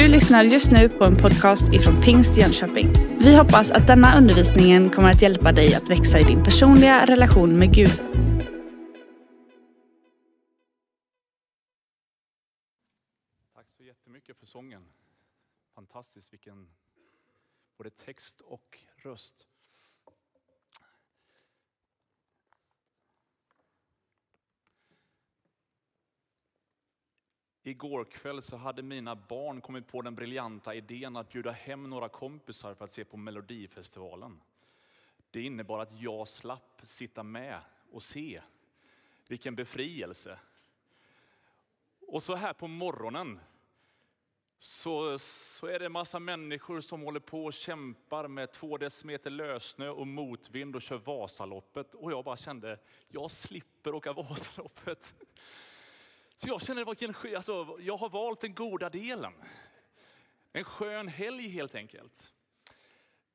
Du lyssnar just nu på en podcast ifrån Pingst Jönköping. Vi hoppas att denna undervisning kommer att hjälpa dig att växa i din personliga relation med Gud. Tack så jättemycket för sången. Fantastiskt vilken både text och röst. Igår kväll så hade mina barn kommit på den briljanta idén att bjuda hem några kompisar för att se på Melodifestivalen. Det innebar att jag slapp sitta med och se. Vilken befrielse. Och så här på morgonen så, så är det en massa människor som håller på och kämpar med två decimeter lösnö och motvind och kör Vasaloppet. Och jag bara kände, jag slipper åka Vasaloppet. Så jag känner, vilken, alltså, jag har valt den goda delen. En skön helg helt enkelt.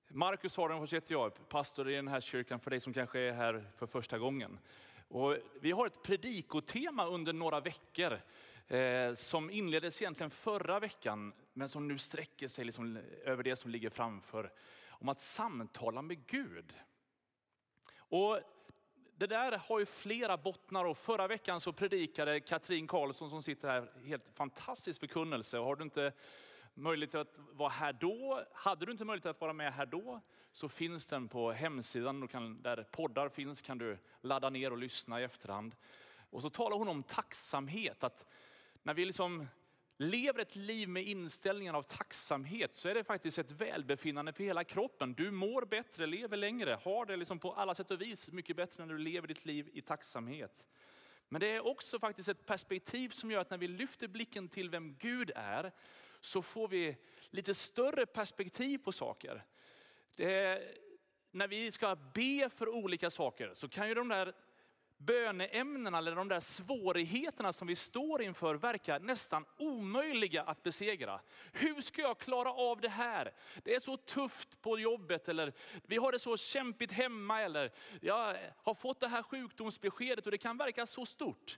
Marcus Hardenfors heter jag, pastor i den här kyrkan för dig som kanske är här för första gången. Och vi har ett predikotema under några veckor eh, som inleddes egentligen förra veckan, men som nu sträcker sig liksom över det som ligger framför. Om att samtala med Gud. Och det där har ju flera bottnar och förra veckan så predikade Katrin Karlsson som sitter här helt fantastisk förkunnelse. Har du inte möjlighet att vara här då, hade du inte möjlighet att vara med här då, så finns den på hemsidan. Du kan, där poddar finns kan du ladda ner och lyssna i efterhand. Och så talar hon om tacksamhet, att när vi liksom lever ett liv med inställningen av tacksamhet så är det faktiskt ett välbefinnande för hela kroppen. Du mår bättre, lever längre, har det liksom på alla sätt och vis mycket bättre när du lever ditt liv i tacksamhet. Men det är också faktiskt ett perspektiv som gör att när vi lyfter blicken till vem Gud är, så får vi lite större perspektiv på saker. Är, när vi ska be för olika saker så kan ju de där böneämnena eller de där svårigheterna som vi står inför verkar nästan omöjliga att besegra. Hur ska jag klara av det här? Det är så tufft på jobbet eller vi har det så kämpigt hemma eller jag har fått det här sjukdomsbeskedet och det kan verka så stort.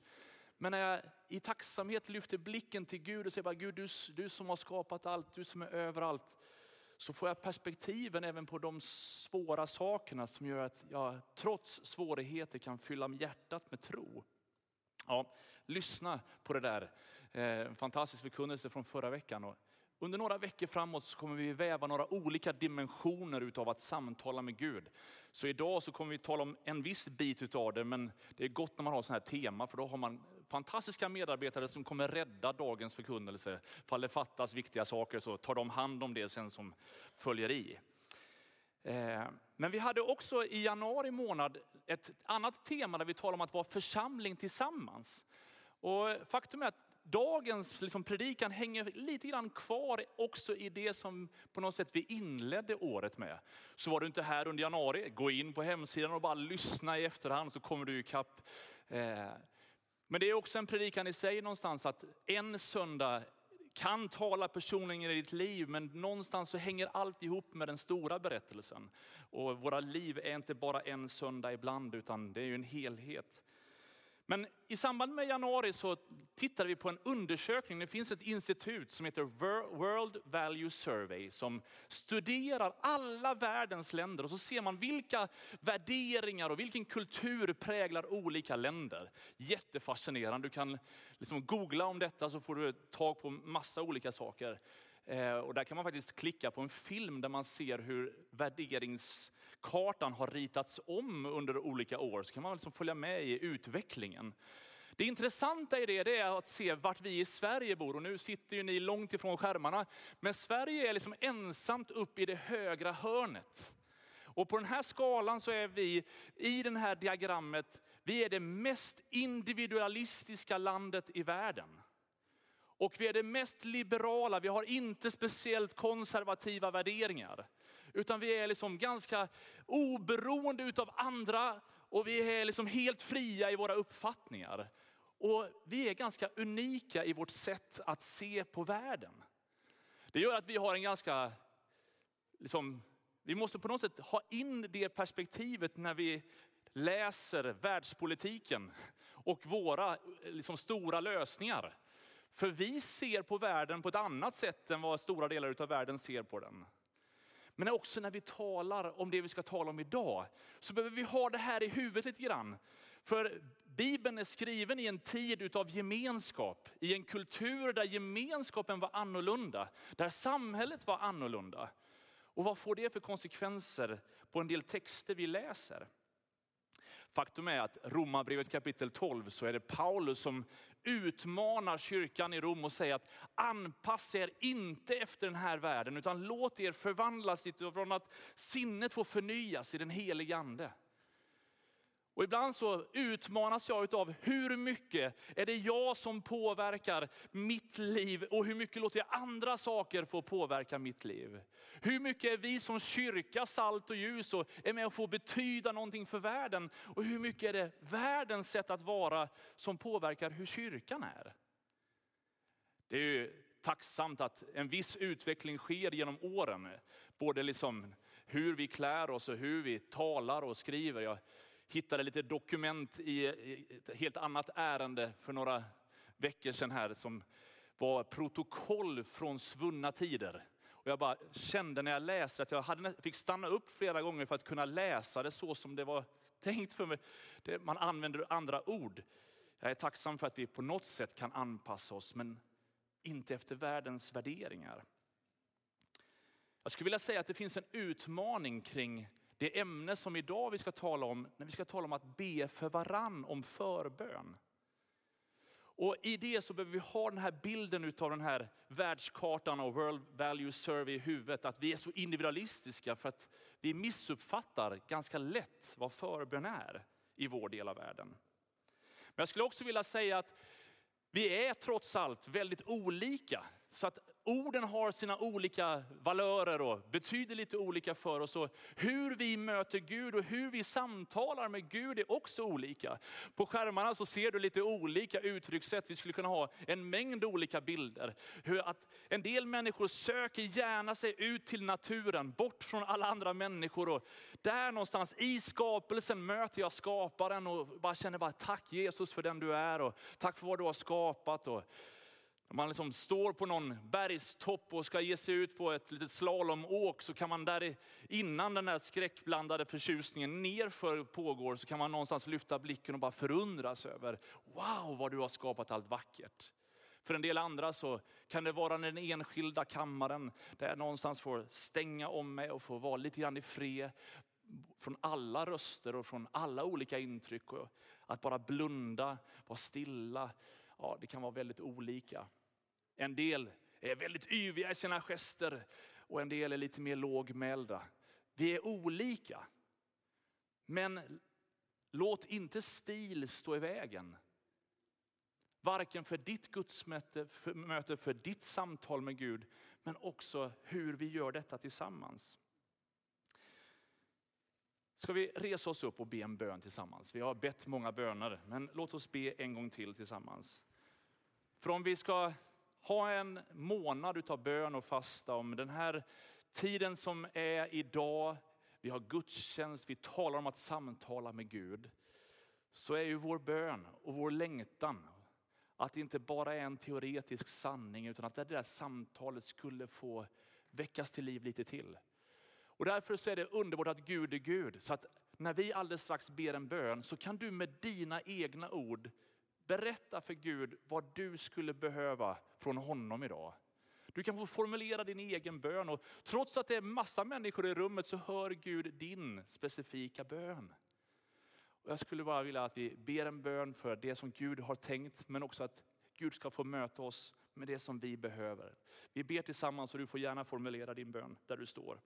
Men när jag i tacksamhet lyfter blicken till Gud och säger bara Gud du, du som har skapat allt, du som är överallt så får jag perspektiven även på de svåra sakerna som gör att jag trots svårigheter kan fylla hjärtat med tro. Ja, lyssna på det där. Eh, fantastisk förkunnelse från förra veckan. Och under några veckor framåt så kommer vi väva några olika dimensioner utav att samtala med Gud. Så idag så kommer vi tala om en viss bit utav det, men det är gott när man har sådana här tema, för då har man fantastiska medarbetare som kommer rädda dagens förkunnelse. Fall det fattas viktiga saker så tar de hand om det sen som följer i. Eh, men vi hade också i januari månad ett annat tema där vi talade om att vara församling tillsammans. Och faktum är att dagens liksom predikan hänger lite grann kvar också i det som på något sätt vi inledde året med. Så var du inte här under januari, gå in på hemsidan och bara lyssna i efterhand så kommer du ikapp. Eh, men det är också en predikan i sig någonstans att en söndag kan tala personligen i ditt liv, men någonstans så hänger allt ihop med den stora berättelsen. Och våra liv är inte bara en söndag ibland, utan det är ju en helhet. Men i samband med januari så tittade vi på en undersökning. Det finns ett institut som heter World Value Survey som studerar alla världens länder och så ser man vilka värderingar och vilken kultur präglar olika länder. Jättefascinerande. Du kan liksom googla om detta så får du tag på massa olika saker. Eh, och där kan man faktiskt klicka på en film där man ser hur värderingskartan har ritats om under olika år. Så kan man liksom följa med i utvecklingen. Det intressanta i det, det, är att se vart vi i Sverige bor. Och nu sitter ju ni långt ifrån skärmarna. Men Sverige är liksom ensamt upp i det högra hörnet. Och på den här skalan så är vi, i det här diagrammet, vi är det mest individualistiska landet i världen. Och vi är det mest liberala, vi har inte speciellt konservativa värderingar. Utan vi är liksom ganska oberoende utav andra och vi är liksom helt fria i våra uppfattningar. Och vi är ganska unika i vårt sätt att se på världen. Det gör att vi har en ganska, liksom, vi måste på något sätt ha in det perspektivet när vi läser världspolitiken och våra liksom, stora lösningar. För vi ser på världen på ett annat sätt än vad stora delar av världen ser på den. Men också när vi talar om det vi ska tala om idag, så behöver vi ha det här i huvudet lite grann. För Bibeln är skriven i en tid av gemenskap, i en kultur där gemenskapen var annorlunda, där samhället var annorlunda. Och vad får det för konsekvenser på en del texter vi läser? Faktum är att Romarbrevet kapitel 12 så är det Paulus som utmanar kyrkan i Rom och säger att anpassa er inte efter den här världen, utan låt er förvandlas från att sinnet får förnyas i den heliga ande. Och ibland så utmanas jag av hur mycket är det jag som påverkar mitt liv och hur mycket låter jag andra saker få påverka mitt liv. Hur mycket är vi som kyrka salt och ljus och är med och får betyda någonting för världen. Och hur mycket är det världens sätt att vara som påverkar hur kyrkan är. Det är ju tacksamt att en viss utveckling sker genom åren. Både liksom hur vi klär oss och hur vi talar och skriver. Jag hittade lite dokument i ett helt annat ärende för några veckor sedan här som var protokoll från svunna tider. Och jag bara kände när jag läste att jag hade, fick stanna upp flera gånger för att kunna läsa det så som det var tänkt för mig. Det, man använder andra ord. Jag är tacksam för att vi på något sätt kan anpassa oss, men inte efter världens värderingar. Jag skulle vilja säga att det finns en utmaning kring det ämne som idag vi ska tala om, när vi ska tala om att be för varann om förbön. Och I det så behöver vi ha den här bilden av den här världskartan och World Value Survey i huvudet. Att vi är så individualistiska för att vi missuppfattar ganska lätt vad förbön är i vår del av världen. Men jag skulle också vilja säga att vi är trots allt väldigt olika. Så att orden har sina olika valörer och betyder lite olika för oss. Och hur vi möter Gud och hur vi samtalar med Gud är också olika. På skärmarna så ser du lite olika uttryckssätt. Vi skulle kunna ha en mängd olika bilder. Hur att en del människor söker gärna sig ut till naturen, bort från alla andra människor. Och där någonstans i skapelsen möter jag skaparen och bara känner bara tack Jesus för den du är och tack för vad du har skapat. Och när man liksom står på någon bergstopp och ska ge sig ut på ett litet slalomåk så kan man där innan den där skräckblandade förtjusningen nerför pågår så kan man någonstans lyfta blicken och bara förundras över, wow vad du har skapat allt vackert. För en del andra så kan det vara den enskilda kammaren där jag någonstans får stänga om mig och få vara lite grann i fred från alla röster och från alla olika intryck. Och att bara blunda, vara stilla, ja, det kan vara väldigt olika. En del är väldigt yviga i sina gester och en del är lite mer lågmälda. Vi är olika. Men låt inte stil stå i vägen. Varken för ditt gudsmöte, för, för ditt samtal med Gud, men också hur vi gör detta tillsammans. Ska vi resa oss upp och be en bön tillsammans? Vi har bett många böner, men låt oss be en gång till tillsammans. För om vi ska ha en månad utav bön och fasta om den här tiden som är idag. Vi har gudstjänst, vi talar om att samtala med Gud. Så är ju vår bön och vår längtan att det inte bara är en teoretisk sanning utan att det där samtalet skulle få väckas till liv lite till. Och därför så är det underbart att Gud är Gud. Så att när vi alldeles strax ber en bön så kan du med dina egna ord Berätta för Gud vad du skulle behöva från honom idag. Du kan få formulera din egen bön och trots att det är massa människor i rummet så hör Gud din specifika bön. Och jag skulle bara vilja att vi ber en bön för det som Gud har tänkt, men också att Gud ska få möta oss med det som vi behöver. Vi ber tillsammans och du får gärna formulera din bön där du står.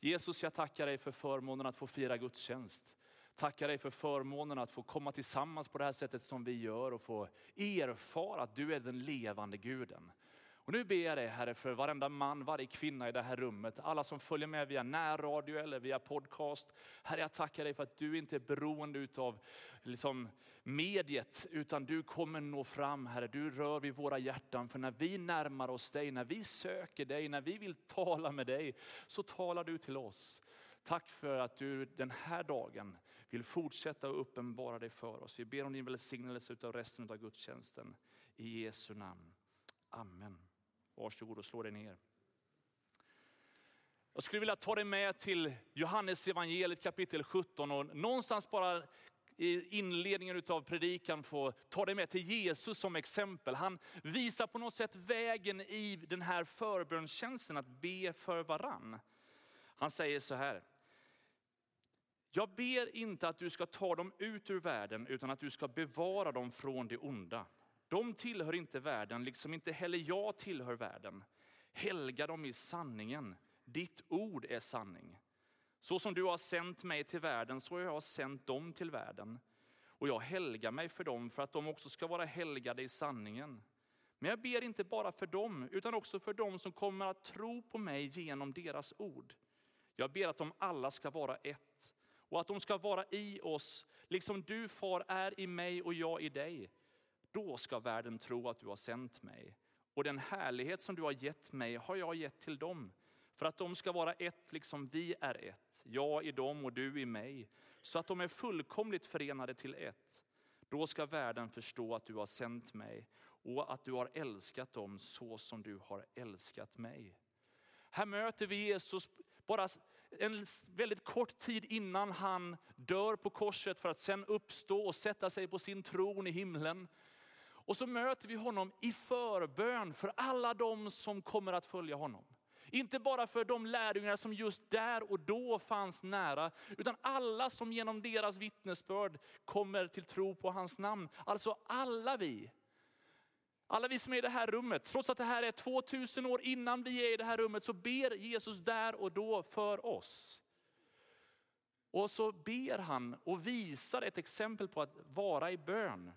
Jesus, jag tackar dig för förmånen att få fira gudstjänst. Tackar dig för förmånen att få komma tillsammans på det här sättet som vi gör och få erfara att du är den levande guden. Och nu ber jag dig Herre för varenda man, varje kvinna i det här rummet, alla som följer med via närradio eller via podcast. Herre jag tackar dig för att du inte är beroende av liksom, mediet, utan du kommer nå fram Herre. Du rör vid våra hjärtan, för när vi närmar oss dig, när vi söker dig, när vi vill tala med dig, så talar du till oss. Tack för att du den här dagen vill fortsätta att uppenbara dig för oss. Vi ber om din välsignelse av resten av gudstjänsten. I Jesu namn. Amen. Varsågod och slå dig ner. Jag skulle vilja ta dig med till Johannes evangeliet kapitel 17 och någonstans bara i inledningen av predikan få ta dig med till Jesus som exempel. Han visar på något sätt vägen i den här förbönstjänsten att be för varann. Han säger så här, jag ber inte att du ska ta dem ut ur världen, utan att du ska bevara dem från det onda. De tillhör inte världen, liksom inte heller jag tillhör världen. Helga dem i sanningen. Ditt ord är sanning. Så som du har sänt mig till världen, så har jag sänt dem till världen. Och jag helgar mig för dem, för att de också ska vara helgade i sanningen. Men jag ber inte bara för dem, utan också för dem som kommer att tro på mig genom deras ord. Jag ber att de alla ska vara ett och att de ska vara i oss, liksom du far är i mig och jag i dig. Då ska världen tro att du har sänt mig. Och den härlighet som du har gett mig har jag gett till dem. För att de ska vara ett liksom vi är ett. Jag i dem och du i mig. Så att de är fullkomligt förenade till ett. Då ska världen förstå att du har sänt mig och att du har älskat dem så som du har älskat mig. Här möter vi Jesus bara en väldigt kort tid innan han dör på korset för att sen uppstå och sätta sig på sin tron i himlen. Och så möter vi honom i förbön för alla de som kommer att följa honom. Inte bara för de lärjungar som just där och då fanns nära, utan alla som genom deras vittnesbörd kommer till tro på hans namn. Alltså alla vi. Alla vi som är i det här rummet, trots att det här är 2000 år innan vi är i det här rummet, så ber Jesus där och då för oss. Och så ber han och visar ett exempel på att vara i bön.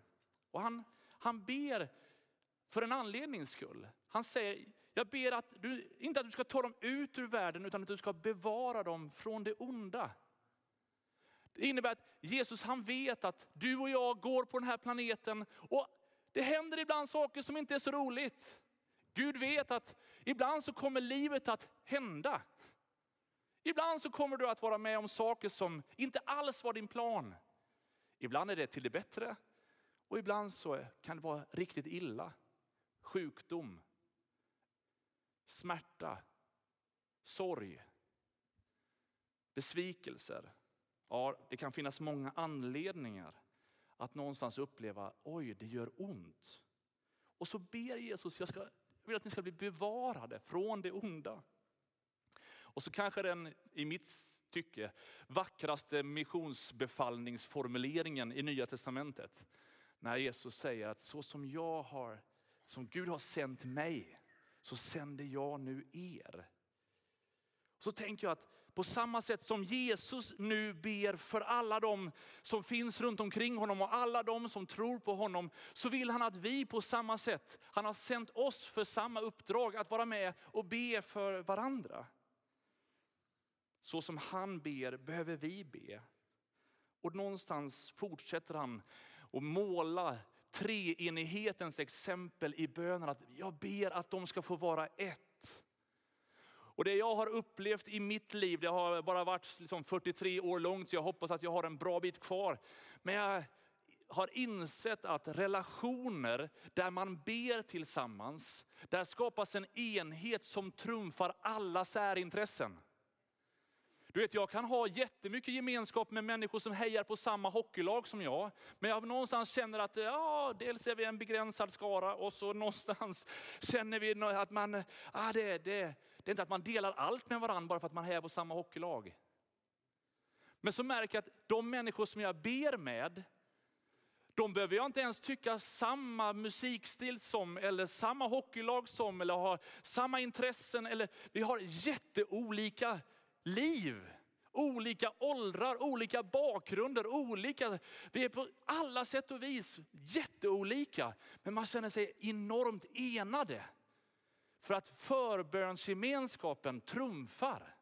Och han, han ber för en anlednings skull. Han säger, jag ber att du, inte att du ska ta dem ut ur världen, utan att du ska bevara dem från det onda. Det innebär att Jesus han vet att du och jag går på den här planeten och det händer ibland saker som inte är så roligt. Gud vet att ibland så kommer livet att hända. Ibland så kommer du att vara med om saker som inte alls var din plan. Ibland är det till det bättre och ibland så kan det vara riktigt illa. Sjukdom, smärta, sorg, besvikelser. Ja, det kan finnas många anledningar att någonstans uppleva, oj det gör ont. Och så ber Jesus, jag, ska, jag vill att ni ska bli bevarade från det onda. Och så kanske den, i mitt tycke, vackraste missionsbefallningsformuleringen i Nya Testamentet. När Jesus säger att så som jag har, som Gud har sänt mig, så sänder jag nu er. Så tänker jag att på samma sätt som Jesus nu ber för alla de som finns runt omkring honom och alla de som tror på honom, så vill han att vi på samma sätt, han har sänt oss för samma uppdrag, att vara med och be för varandra. Så som han ber behöver vi be. Och någonstans fortsätter han att måla treenighetens exempel i bönen. Att jag ber att de ska få vara ett. Och det jag har upplevt i mitt liv, det har bara varit liksom 43 år långt, så jag hoppas att jag har en bra bit kvar. Men jag har insett att relationer där man ber tillsammans, där skapas en enhet som trumfar alla särintressen. Du vet, jag kan ha jättemycket gemenskap med människor som hejar på samma hockeylag som jag. Men jag någonstans känner att ja, dels är vi en begränsad skara och så någonstans känner vi att man, ah, det, det, det är inte att man delar allt med varandra bara för att man är på samma hockeylag. Men så märker jag att de människor som jag ber med, de behöver jag inte ens tycka samma musikstil som, eller samma hockeylag som, eller ha samma intressen. Eller, vi har jätteolika liv. Olika åldrar, olika bakgrunder, olika. Vi är på alla sätt och vis jätteolika. Men man känner sig enormt enade. För att förbönsgemenskapen trumfar.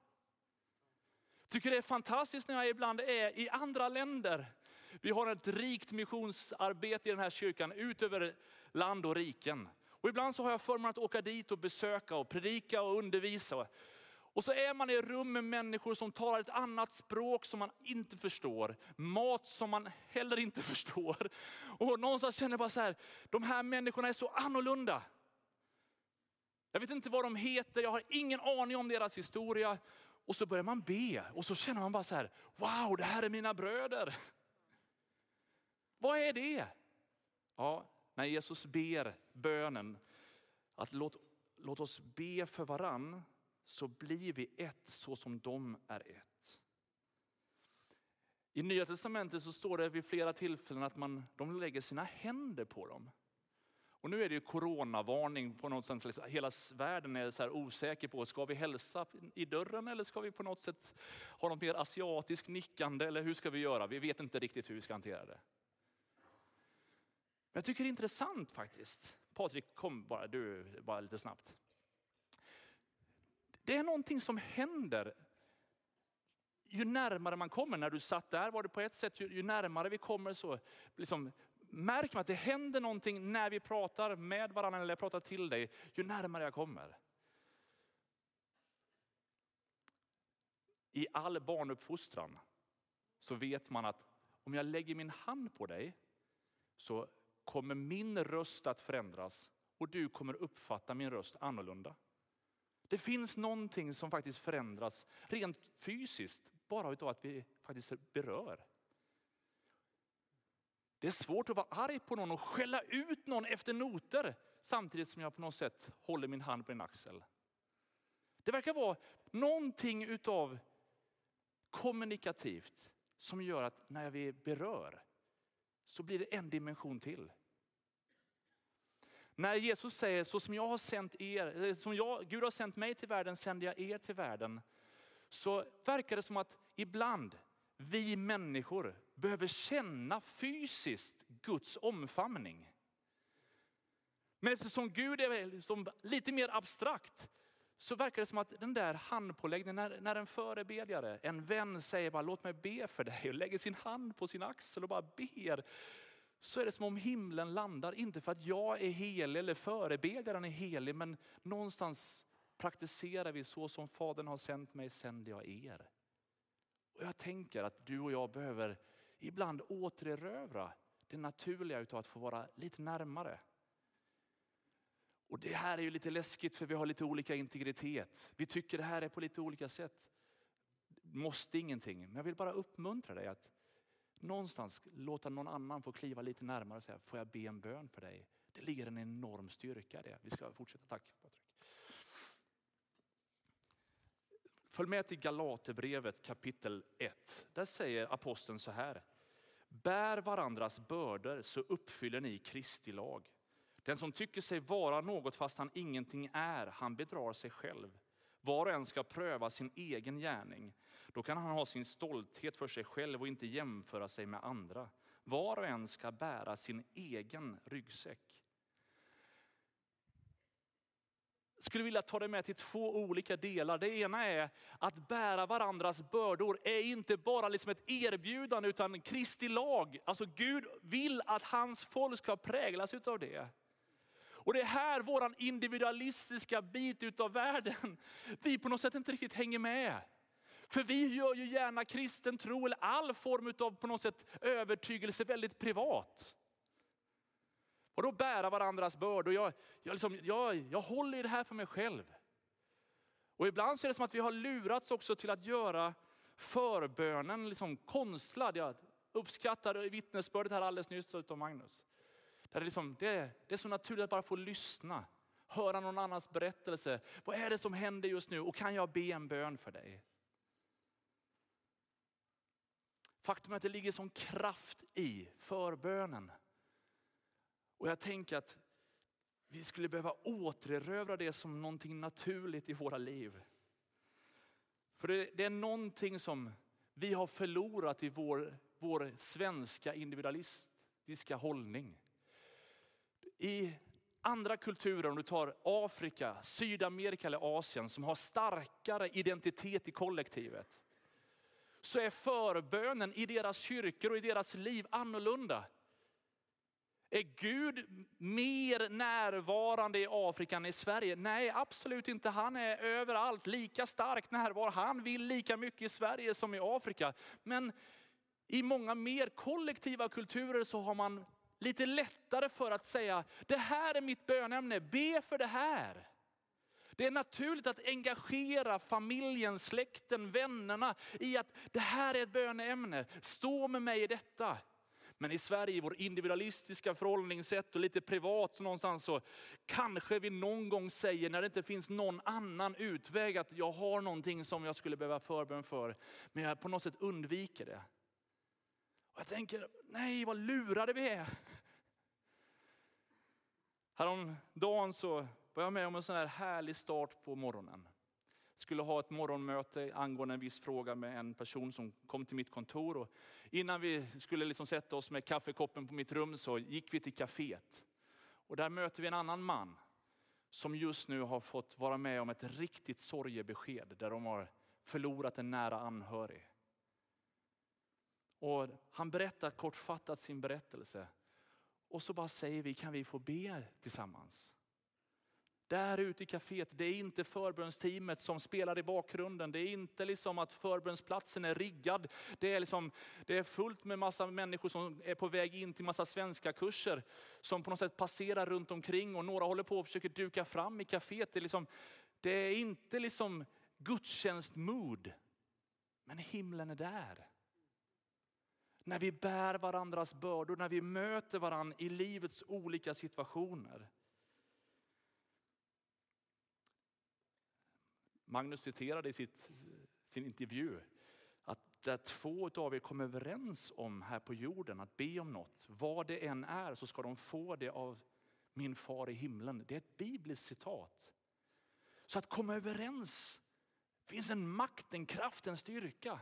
Tycker det är fantastiskt när jag ibland är i andra länder. Vi har ett rikt missionsarbete i den här kyrkan ut över land och riken. Och ibland så har jag förmånen att åka dit och besöka och predika och undervisa. Och så är man i rum med människor som talar ett annat språk som man inte förstår. Mat som man heller inte förstår. Och någonstans känner jag bara så här, de här människorna är så annorlunda. Jag vet inte vad de heter, jag har ingen aning om deras historia. Och så börjar man be och så känner man bara så här, wow det här är mina bröder. Vad är det? Ja, när Jesus ber bönen att låt, låt oss be för varann så blir vi ett så som de är ett. I Nya Testamentet så står det vid flera tillfällen att man, de lägger sina händer på dem. Och nu är det ju coronavarning på något sätt. Liksom, hela världen är så här osäker på, ska vi hälsa i dörren eller ska vi på något sätt ha något mer asiatiskt nickande eller hur ska vi göra? Vi vet inte riktigt hur vi ska hantera det. Men jag tycker det är intressant faktiskt. Patrik, kom bara du, bara lite snabbt. Det är någonting som händer ju närmare man kommer. När du satt där var det på ett sätt, ju, ju närmare vi kommer så liksom, märker man att det händer någonting när vi pratar med varandra eller jag pratar till dig, ju närmare jag kommer. I all barnuppfostran så vet man att om jag lägger min hand på dig så kommer min röst att förändras och du kommer uppfatta min röst annorlunda. Det finns någonting som faktiskt förändras rent fysiskt bara av att vi faktiskt berör. Det är svårt att vara arg på någon och skälla ut någon efter noter samtidigt som jag på något sätt håller min hand på en axel. Det verkar vara någonting utav kommunikativt som gör att när vi berör så blir det en dimension till. När Jesus säger så som jag har sänt er, som jag, Gud har sänt mig till världen sänder jag er till världen. Så verkar det som att ibland vi människor behöver känna fysiskt Guds omfamning. Men eftersom Gud är liksom lite mer abstrakt så verkar det som att den där handpåläggningen, när, när en förebedjare, en vän säger bara låt mig be för dig och lägger sin hand på sin axel och bara ber. Så är det som om himlen landar, inte för att jag är helig eller förebedjaren är helig, men någonstans praktiserar vi så som Fadern har sänt mig sänder jag er. Och jag tänker att du och jag behöver ibland återerövra det naturliga utav att få vara lite närmare. Och det här är ju lite läskigt för vi har lite olika integritet. Vi tycker det här är på lite olika sätt. Måste ingenting, men jag vill bara uppmuntra dig att någonstans låta någon annan få kliva lite närmare och säga, får jag be en bön för dig? Det ligger en enorm styrka i det. Vi ska fortsätta, tack Patrik. Följ med till Galaterbrevet kapitel 1. Där säger aposteln så här. Bär varandras bördor så uppfyller ni Kristi lag. Den som tycker sig vara något fast han ingenting är, han bedrar sig själv. Var och en ska pröva sin egen gärning. Då kan han ha sin stolthet för sig själv och inte jämföra sig med andra. Var och en ska bära sin egen ryggsäck. Skulle vilja ta dig med till två olika delar. Det ena är att bära varandras bördor är inte bara liksom ett erbjudande utan Kristi lag. Alltså Gud vill att hans folk ska präglas av det. Och det är här våran individualistiska bit utav världen, vi på något sätt inte riktigt hänger med. För vi gör ju gärna kristen tro eller all form av på något sätt övertygelse väldigt privat. Och då bära varandras bördor. Jag, jag, liksom, jag, jag håller i det här för mig själv. Och ibland så är det som att vi har lurats också till att göra förbönen liksom konstlad. Jag uppskattar vittnesbördet här alldeles nyss av Magnus. Där det, liksom, det, det är så naturligt att bara få lyssna, höra någon annans berättelse. Vad är det som händer just nu och kan jag be en bön för dig? Faktum är att det ligger sån kraft i förbönen. Och jag tänker att vi skulle behöva återerövra det som någonting naturligt i våra liv. För det, det är någonting som vi har förlorat i vår, vår svenska individualistiska hållning. I andra kulturer, om du tar Afrika, Sydamerika eller Asien, som har starkare identitet i kollektivet, så är förbönen i deras kyrkor och i deras liv annorlunda. Är Gud mer närvarande i Afrika än i Sverige? Nej, absolut inte. Han är överallt, lika starkt närvarande. Han vill lika mycket i Sverige som i Afrika. Men i många mer kollektiva kulturer så har man lite lättare för att säga, det här är mitt bönämne, be för det här. Det är naturligt att engagera familjen, släkten, vännerna i att det här är ett böneämne. Stå med mig i detta. Men i Sverige, i vår individualistiska förhållningssätt och lite privat någonstans så kanske vi någon gång säger när det inte finns någon annan utväg att jag har någonting som jag skulle behöva förbön för. Men jag på något sätt undviker det. Och jag tänker, nej vad lurade vi är. Häromdagen så var jag med om en sån här härlig start på morgonen. Skulle ha ett morgonmöte angående en viss fråga med en person som kom till mitt kontor. Och innan vi skulle liksom sätta oss med kaffekoppen på mitt rum så gick vi till kaféet. Och där möter vi en annan man som just nu har fått vara med om ett riktigt sorgebesked där de har förlorat en nära anhörig. Och han berättar kortfattat sin berättelse. Och så bara säger vi, kan vi få be tillsammans? Där ute i kaféet, det är inte förbönsteamet som spelar i bakgrunden. Det är inte liksom att förbönsplatsen är riggad. Det är, liksom, det är fullt med massa människor som är på väg in till massa svenska kurser som på något sätt passerar runt omkring och några håller på och försöker duka fram i kaféet. Det är, liksom, det är inte liksom gudstjänstmood, men himlen är där. När vi bär varandras bördor, när vi möter varandra i livets olika situationer. Magnus citerade i sitt, sin intervju att där två av er kommer överens om här på jorden att be om något, vad det än är så ska de få det av min far i himlen. Det är ett bibliskt citat. Så att komma överens finns en makt, en kraft, en styrka.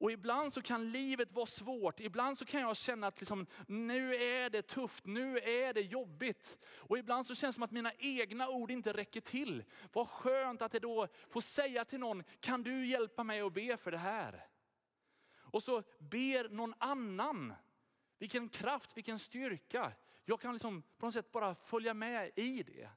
Och ibland så kan livet vara svårt. Ibland så kan jag känna att liksom, nu är det tufft, nu är det jobbigt. Och ibland så känns det som att mina egna ord inte räcker till. Vad skönt att det då får säga till någon, kan du hjälpa mig att be för det här? Och så ber någon annan. Vilken kraft, vilken styrka. Jag kan liksom på något sätt bara följa med i det.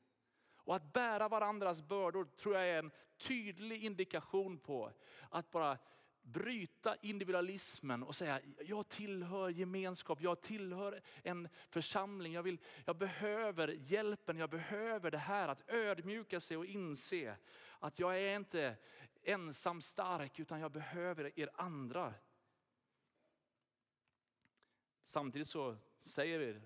Och att bära varandras bördor tror jag är en tydlig indikation på att bara bryta individualismen och säga, jag tillhör gemenskap, jag tillhör en församling. Jag, vill, jag behöver hjälpen, jag behöver det här att ödmjuka sig och inse att jag är inte ensam stark utan jag behöver er andra. Samtidigt så säger vi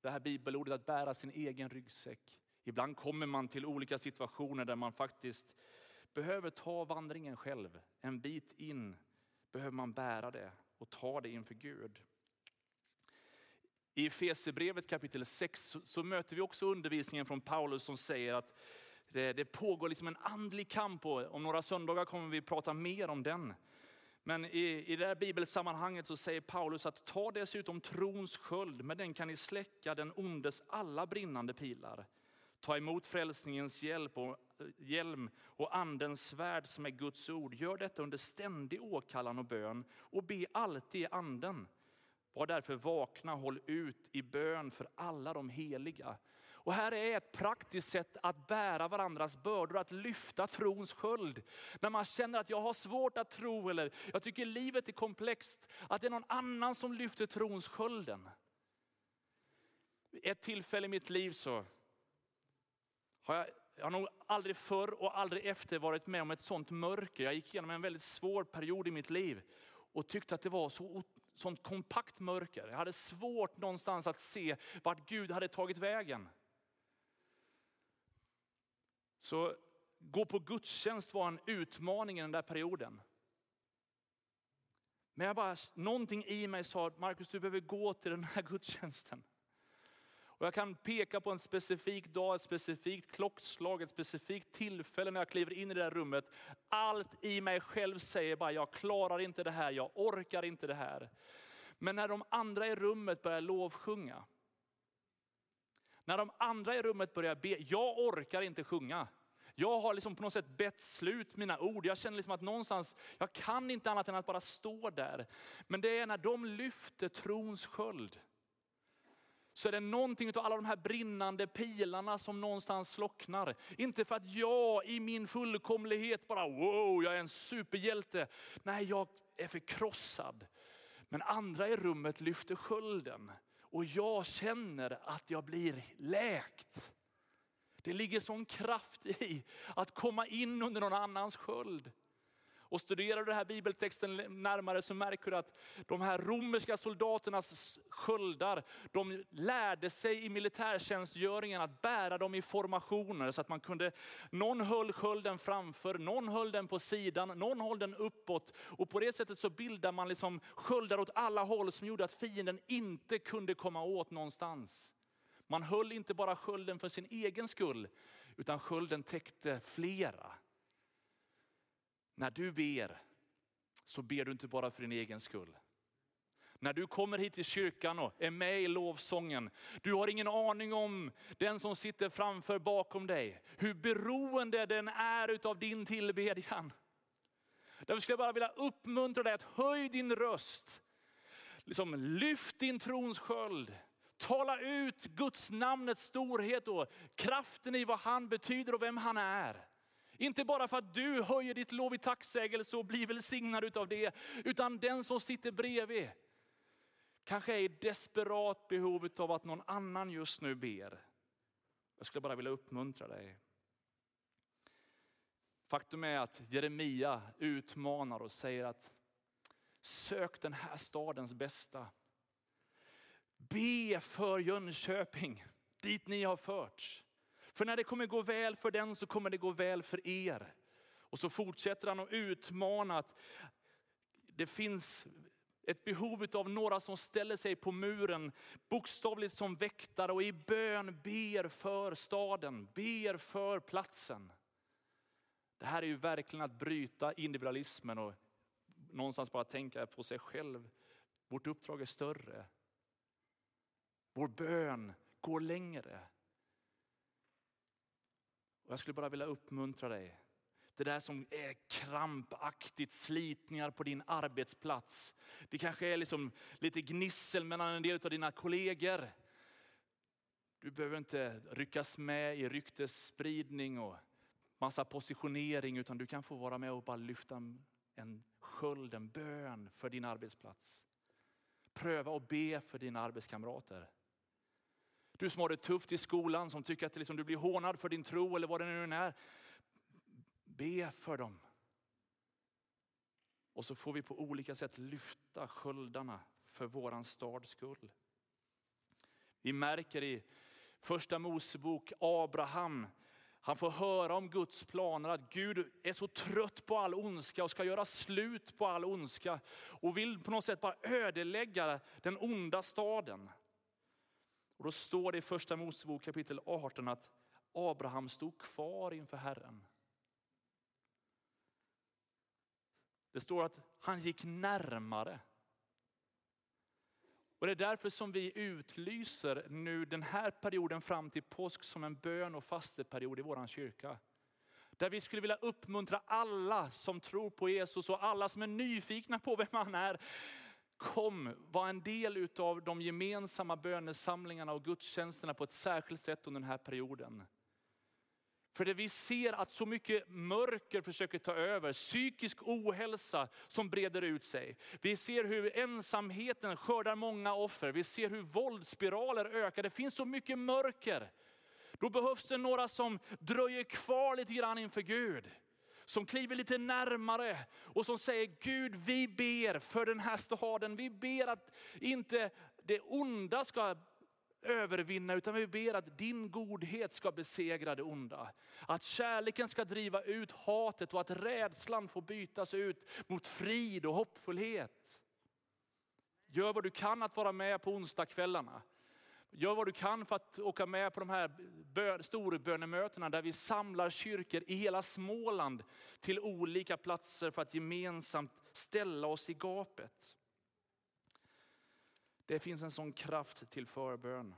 det här bibelordet att bära sin egen ryggsäck. Ibland kommer man till olika situationer där man faktiskt behöver ta vandringen själv. En bit in behöver man bära det och ta det inför Gud. I Fesebrevet kapitel 6 så möter vi också undervisningen från Paulus som säger att det, det pågår liksom en andlig kamp och om några söndagar kommer vi prata mer om den. Men i, i det här bibelsammanhanget så säger Paulus att ta dessutom trons sköld, med den kan ni släcka den ondes alla brinnande pilar. Ta emot frälsningens hjälp och, hjälm och andens svärd som är Guds ord. Gör detta under ständig åkallan och bön och be alltid i anden. Var därför vakna, håll ut i bön för alla de heliga. Och här är ett praktiskt sätt att bära varandras bördor, att lyfta trons sköld. När man känner att jag har svårt att tro eller jag tycker livet är komplext, att det är någon annan som lyfter trons skölden. Ett tillfälle i mitt liv så har jag, jag har nog aldrig förr och aldrig efter varit med om ett sånt mörker. Jag gick igenom en väldigt svår period i mitt liv och tyckte att det var så sånt kompakt mörker. Jag hade svårt någonstans att se vart Gud hade tagit vägen. Så gå på gudstjänst var en utmaning i den där perioden. Men jag bara, någonting i mig sa, Markus du behöver gå till den här gudstjänsten. Och jag kan peka på en specifik dag, ett specifikt klockslag, ett specifikt tillfälle när jag kliver in i det här rummet. Allt i mig själv säger bara, jag klarar inte det här, jag orkar inte det här. Men när de andra i rummet börjar lovsjunga, när de andra i rummet börjar be, jag orkar inte sjunga. Jag har liksom på något sätt bett slut mina ord. Jag känner liksom att någonstans, jag kan inte annat än att bara stå där. Men det är när de lyfter trons sköld så är det någonting av alla de här brinnande pilarna som någonstans slocknar. Inte för att jag i min fullkomlighet bara, wow, jag är en superhjälte. Nej, jag är förkrossad. Men andra i rummet lyfter skölden och jag känner att jag blir läkt. Det ligger sån kraft i att komma in under någon annans sköld. Och studerar du den här bibeltexten närmare så märker du att de här romerska soldaternas sköldar, de lärde sig i militärtjänstgöringen att bära dem i formationer. Så att man kunde, någon höll skölden framför, någon höll den på sidan, någon höll den uppåt. Och på det sättet så bildar man liksom sköldar åt alla håll som gjorde att fienden inte kunde komma åt någonstans. Man höll inte bara skölden för sin egen skull, utan skölden täckte flera. När du ber så ber du inte bara för din egen skull. När du kommer hit till kyrkan och är med i lovsången, du har ingen aning om den som sitter framför bakom dig, hur beroende den är av din tillbedjan. Därför skulle jag bara vilja uppmuntra dig att höj din röst. Liksom, lyft din trons sköld. Tala ut Guds namnets storhet och kraften i vad han betyder och vem han är. Inte bara för att du höjer ditt lov i tacksägelse och blir välsignad utav det, utan den som sitter bredvid kanske är i desperat behov av att någon annan just nu ber. Jag skulle bara vilja uppmuntra dig. Faktum är att Jeremia utmanar och säger att sök den här stadens bästa. Be för Jönköping, dit ni har förts. För när det kommer gå väl för den så kommer det gå väl för er. Och så fortsätter han att utmana att det finns ett behov av några som ställer sig på muren, bokstavligt som väktare och i bön ber för staden, ber för platsen. Det här är ju verkligen att bryta individualismen och någonstans bara tänka på sig själv. Vårt uppdrag är större. Vår bön går längre. Och jag skulle bara vilja uppmuntra dig. Det där som är krampaktigt, slitningar på din arbetsplats. Det kanske är liksom lite gnissel mellan en del av dina kollegor. Du behöver inte ryckas med i ryktesspridning och massa positionering, utan du kan få vara med och bara lyfta en sköld, en bön för din arbetsplats. Pröva att be för dina arbetskamrater. Du som har det tufft i skolan, som tycker att liksom du blir hånad för din tro eller vad det nu är. Be för dem. Och så får vi på olika sätt lyfta sköldarna för våran stads skull. Vi märker i första Mosebok Abraham, han får höra om Guds planer, att Gud är så trött på all ondska och ska göra slut på all ondska. Och vill på något sätt bara ödelägga den onda staden. Och då står det i första Mosebok kapitel 18 att Abraham stod kvar inför Herren. Det står att han gick närmare. Och Det är därför som vi utlyser nu den här perioden fram till påsk som en bön och fasteperiod i vår kyrka. Där vi skulle vilja uppmuntra alla som tror på Jesus och alla som är nyfikna på vem han är Kom, var en del av de gemensamma bönesamlingarna och gudstjänsterna på ett särskilt sätt under den här perioden. För det vi ser att så mycket mörker försöker ta över, psykisk ohälsa som breder ut sig. Vi ser hur ensamheten skördar många offer. Vi ser hur våldsspiraler ökar. Det finns så mycket mörker. Då behövs det några som dröjer kvar lite grann inför Gud som kliver lite närmare och som säger Gud vi ber för den här staden. Vi ber att inte det onda ska övervinna, utan vi ber att din godhet ska besegra det onda. Att kärleken ska driva ut hatet och att rädslan får bytas ut mot frid och hoppfullhet. Gör vad du kan att vara med på onsdagskvällarna. Gör vad du kan för att åka med på de här storbönemötena där vi samlar kyrkor i hela Småland till olika platser för att gemensamt ställa oss i gapet. Det finns en sån kraft till förbön.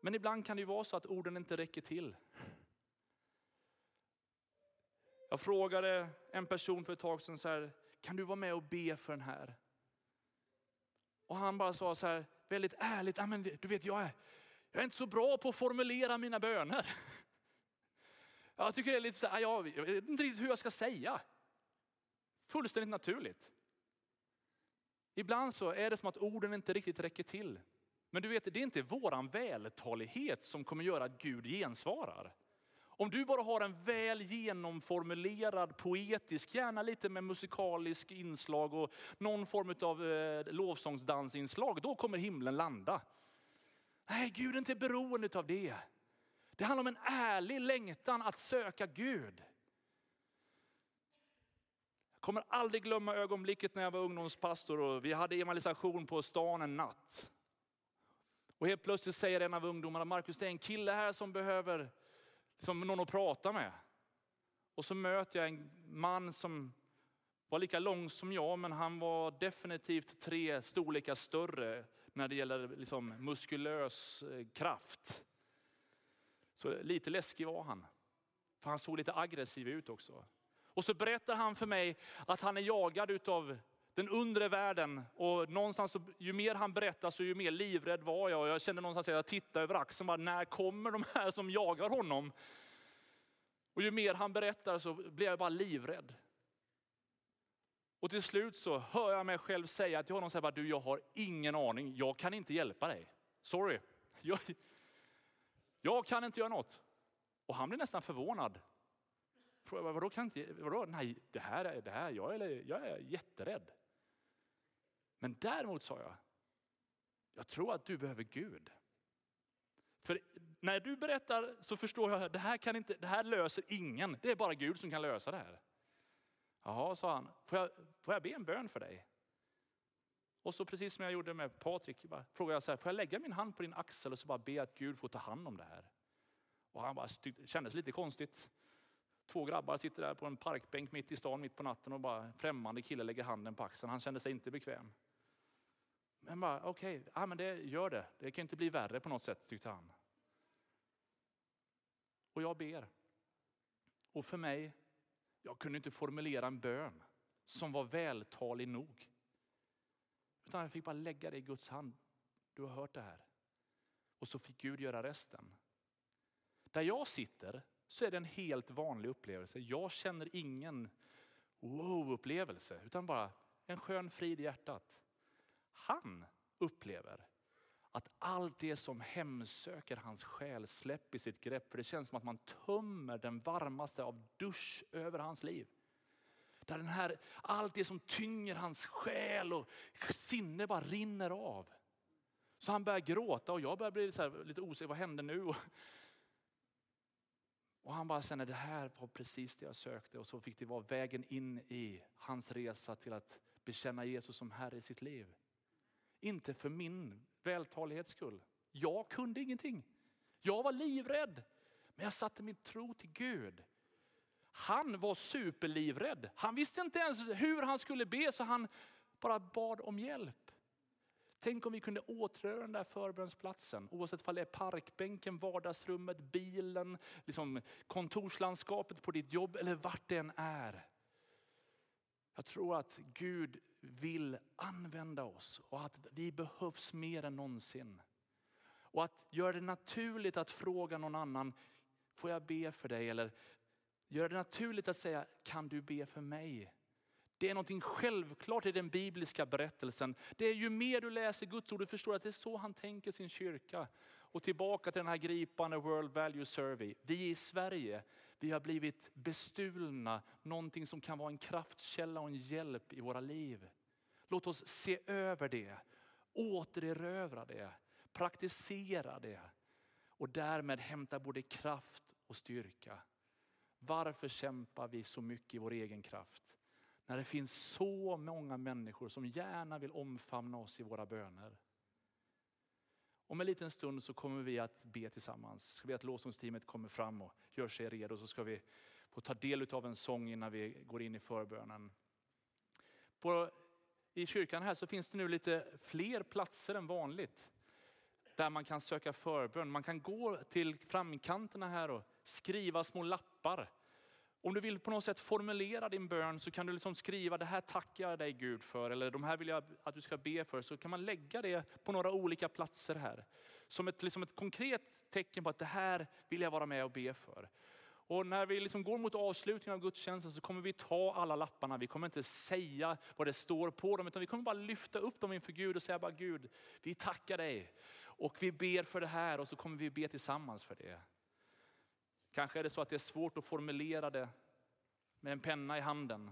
Men ibland kan det ju vara så att orden inte räcker till. Jag frågade en person för ett tag sedan så här, kan du vara med och be för den här? Och han bara sa så här väldigt ärligt, ah, men du vet jag är, jag är inte så bra på att formulera mina böner. Jag tycker det är lite så här, ah, jag vet inte riktigt hur jag ska säga. Fullständigt naturligt. Ibland så är det som att orden inte riktigt räcker till. Men du vet, det är inte våran vältalighet som kommer göra att Gud gensvarar. Om du bara har en väl genomformulerad poetisk, gärna lite med musikalisk inslag och någon form av eh, lovsångsdansinslag, då kommer himlen landa. Nej, Gud är inte beroende av det. Det handlar om en ärlig längtan att söka Gud. Jag kommer aldrig glömma ögonblicket när jag var ungdomspastor och vi hade evangelisation på stan en natt. Och helt plötsligt säger en av ungdomarna, Markus det är en kille här som behöver som någon att prata med. Och så möter jag en man som var lika lång som jag, men han var definitivt tre storlekar större när det gäller liksom muskulös eh, kraft. Så lite läskig var han. För han såg lite aggressiv ut också. Och så berättar han för mig att han är jagad av den undre världen. Och någonstans, ju mer han berättar så ju mer livrädd var jag. Och jag kände någonstans att jag tittade över axeln, bara, när kommer de här som jagar honom? Och ju mer han berättar så blir jag bara livrädd. Och till slut så hör jag mig själv säga till honom, så här, du jag har ingen aning, jag kan inte hjälpa dig. Sorry, jag, jag kan inte göra något. Och han blir nästan förvånad. Vadå kan inte, vadå? Nej, det här är, det här, jag är, jag är jätterädd. Men däremot sa jag, jag tror att du behöver Gud. För när du berättar så förstår jag att det här, kan inte, det här löser ingen. Det är bara Gud som kan lösa det här. Jaha, sa han, får jag, får jag be en bön för dig? Och så precis som jag gjorde med Patrik, frågade jag så här, får jag lägga min hand på din axel och så bara be att Gud får ta hand om det här? Och han bara kändes lite konstigt. Två grabbar sitter där på en parkbänk mitt i stan mitt på natten och bara främmande kille lägger handen på axeln. Han kände sig inte bekväm. Men bara, okej, okay, ja, men det gör det. Det kan inte bli värre på något sätt tyckte han. Och jag ber. Och för mig, jag kunde inte formulera en bön som var vältalig nog. Utan jag fick bara lägga det i Guds hand. Du har hört det här. Och så fick Gud göra resten. Där jag sitter så är det en helt vanlig upplevelse. Jag känner ingen wow-upplevelse utan bara en skön frid i hjärtat. Han upplever att allt det som hemsöker hans själ släpper sitt grepp. För det känns som att man tömmer den varmaste av dusch över hans liv. Där den här, allt det som tynger hans själ och sinne bara rinner av. Så han börjar gråta och jag börjar bli så lite osäker, vad hände nu? Och han bara känner det här var precis det jag sökte och så fick det vara vägen in i hans resa till att bekänna Jesus som Herre i sitt liv. Inte för min vältalighets skull. Jag kunde ingenting. Jag var livrädd. Men jag satte min tro till Gud. Han var superlivrädd. Han visste inte ens hur han skulle be så han bara bad om hjälp. Tänk om vi kunde återröra den där förbönsplatsen, oavsett om det är parkbänken, vardagsrummet, bilen, liksom kontorslandskapet på ditt jobb eller vart det än är. Jag tror att Gud vill använda oss och att vi behövs mer än någonsin. Och att göra det naturligt att fråga någon annan, får jag be för dig? Eller göra det naturligt att säga, kan du be för mig? Det är någonting självklart i den bibliska berättelsen. Det är ju mer du läser Guds ord, du förstår att det är så han tänker sin kyrka. Och tillbaka till den här gripande World Value Survey. Vi i Sverige, vi har blivit bestulna, någonting som kan vara en kraftkälla och en hjälp i våra liv. Låt oss se över det, återerövra det, praktisera det och därmed hämta både kraft och styrka. Varför kämpar vi så mycket i vår egen kraft? När det finns så många människor som gärna vill omfamna oss i våra böner. Om en liten stund så kommer vi att be tillsammans. Ska vi att lovsångsteamet kommer fram och gör sig redo så ska vi få ta del av en sång innan vi går in i förbönen. På, I kyrkan här så finns det nu lite fler platser än vanligt där man kan söka förbön. Man kan gå till framkanterna här och skriva små lappar om du vill på något sätt formulera din bön så kan du liksom skriva, det här tackar jag dig Gud för, eller de här vill jag att du ska be för. Så kan man lägga det på några olika platser här. Som ett, liksom ett konkret tecken på att det här vill jag vara med och be för. Och när vi liksom går mot avslutningen av gudstjänsten så kommer vi ta alla lapparna. Vi kommer inte säga vad det står på dem, utan vi kommer bara lyfta upp dem inför Gud och säga bara Gud, vi tackar dig. Och vi ber för det här och så kommer vi be tillsammans för det. Kanske är det så att det är svårt att formulera det med en penna i handen.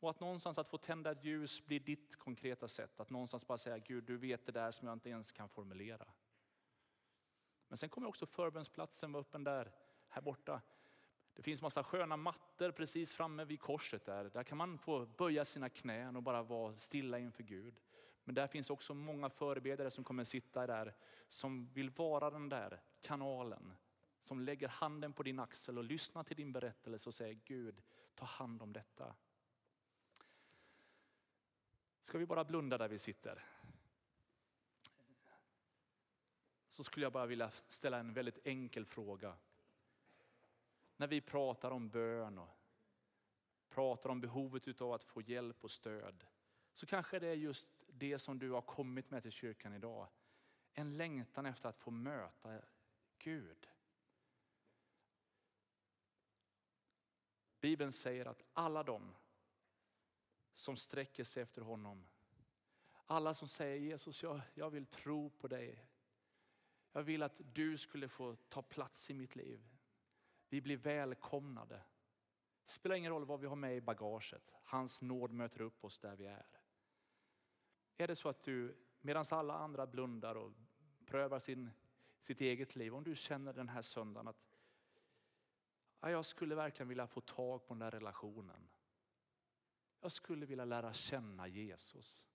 Och att någonstans att få tända ett ljus blir ditt konkreta sätt. Att någonstans bara säga, Gud du vet det där som jag inte ens kan formulera. Men sen kommer också förbönsplatsen vara öppen där, här borta. Det finns massa sköna mattor precis framme vid korset där. Där kan man få böja sina knän och bara vara stilla inför Gud. Men där finns också många förebedjare som kommer sitta där, som vill vara den där kanalen. Som lägger handen på din axel och lyssnar till din berättelse och säger Gud, ta hand om detta. Ska vi bara blunda där vi sitter? Så skulle jag bara vilja ställa en väldigt enkel fråga. När vi pratar om bön och pratar om behovet av att få hjälp och stöd. Så kanske det är just det som du har kommit med till kyrkan idag. En längtan efter att få möta Gud. Bibeln säger att alla de som sträcker sig efter honom, alla som säger Jesus jag, jag vill tro på dig. Jag vill att du skulle få ta plats i mitt liv. Vi blir välkomnade. Det spelar ingen roll vad vi har med i bagaget. Hans nåd möter upp oss där vi är. Är det så att du, medan alla andra blundar och prövar sin, sitt eget liv, om du känner den här söndagen att jag skulle verkligen vilja få tag på den där relationen. Jag skulle vilja lära känna Jesus.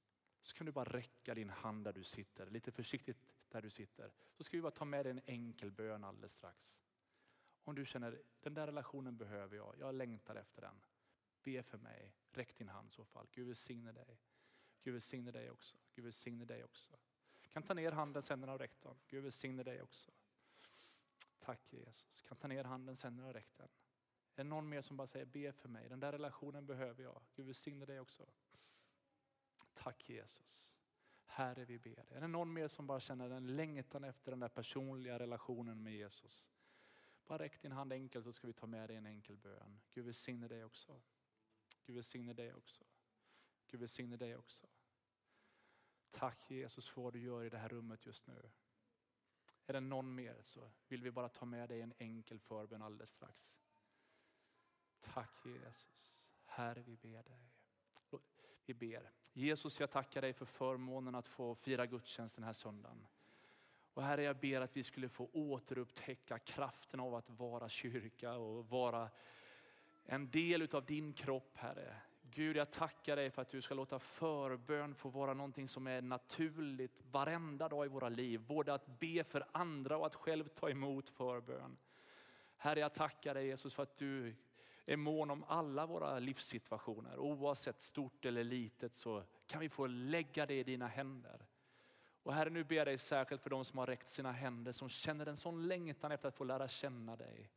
Så kan du bara räcka din hand där du sitter, lite försiktigt där du sitter. Så ska vi bara ta med dig en enkel bön alldeles strax. Om du känner, den där relationen behöver jag, jag längtar efter den. Be för mig, räck din hand i så fall. Gud välsigne dig. Gud välsigne dig också. Gud välsigne dig också. Kan ta ner handen sen av rektorn. har räckt. Gud välsigne dig också. Tack Jesus. Kan ta ner handen sen när du har räckt den. Är det någon mer som bara säger be för mig, den där relationen behöver jag. Gud välsigne dig också. Tack Jesus. Herre vi ber dig. Är det någon mer som bara känner en längtan efter den där personliga relationen med Jesus? Bara räck din hand enkelt så ska vi ta med dig en enkel bön. Gud välsigne dig också. Gud välsigne dig också. Gud välsigne dig också. Tack Jesus för vad du gör i det här rummet just nu. Är det någon mer så vill vi bara ta med dig en enkel förbön alldeles strax. Tack Jesus. Herre vi ber dig. Vi ber. Jesus jag tackar dig för förmånen att få fira gudstjänst den här söndagen. Och Herre jag ber att vi skulle få återupptäcka kraften av att vara kyrka och vara en del utav din kropp Herre. Gud jag tackar dig för att du ska låta förbön få vara någonting som är naturligt varenda dag i våra liv. Både att be för andra och att själv ta emot förbön. Herre jag tackar dig Jesus för att du är mån om alla våra livssituationer. Oavsett stort eller litet så kan vi få lägga det i dina händer. Och Herre nu ber jag dig särskilt för de som har räckt sina händer, som känner en sån längtan efter att få lära känna dig.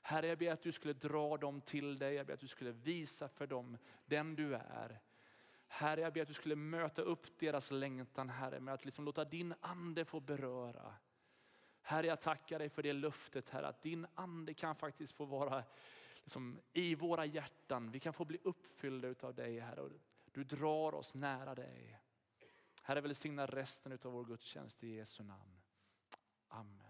Herre jag ber att du skulle dra dem till dig, jag ber att du skulle visa för dem den du är. Herre jag ber att du skulle möta upp deras längtan Herre med att liksom låta din ande få beröra. Herre jag tackar dig för det löftet Herre, att din ande kan faktiskt få vara liksom, i våra hjärtan. Vi kan få bli uppfyllda av dig Herre. Du drar oss nära dig. Herre välsigna resten av vår gudstjänst i Jesu namn. Amen. Amen.